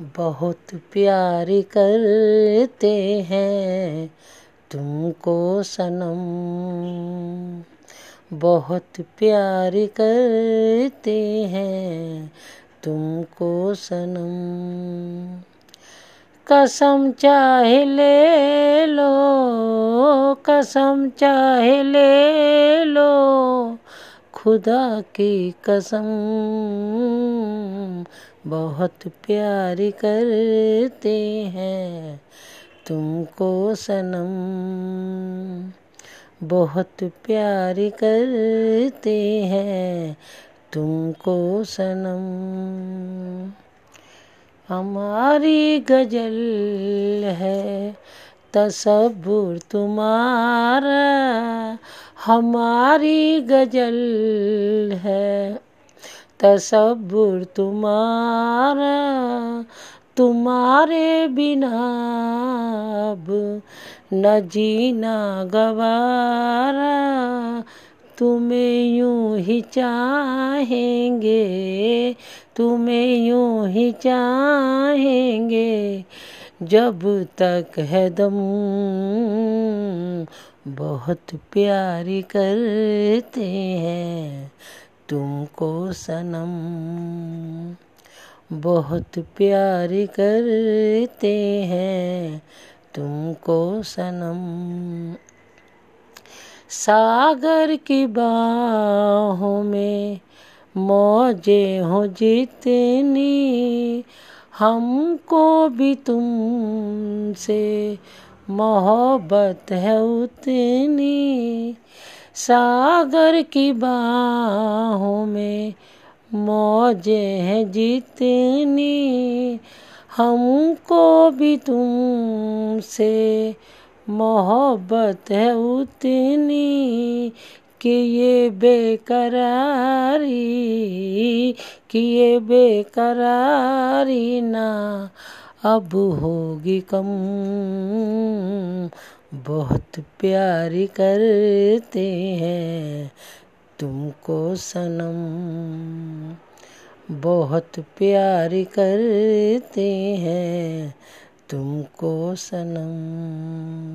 बहुत प्यार करते हैं तुमको सनम। बहुत प्यार करते हैं तुमको सनम। कसम चाहे ले लो, कसम चाहे ले लो खुदा की कसम, बहुत प्यार करते हैं तुमको सनम। बहुत प्यार करते हैं तुमको सनम। हमारी गज़ल है तसब्बुर तुम्हारा हमारी गज़ल है। तसब्बुर तुम्हारा, तुम्हारे बिना अब न जीना गवारा। तुम्हें यूँ ही चाहेंगे, तुम्हें यूँ ही चाहेंगे, जब तक है दम बहुत प्यारी करते हैं तुमको सनम। बहुत प्यार करते हैं तुमको सनम। सागर की बाहों में मौजे हो जितनी हमको भी तुमसे मोहब्बत है उतनी सागर की बाहों में मौजे हैं जितनी। हमको भी तुमसे मोहब्बत है उतनी कि ये बेकरारी, कि ये बेकरारी ना अब होगी कम। बहुत प्यारी करते हैं तुमको सनम। बहुत प्यारी करते हैं तुमको सनम।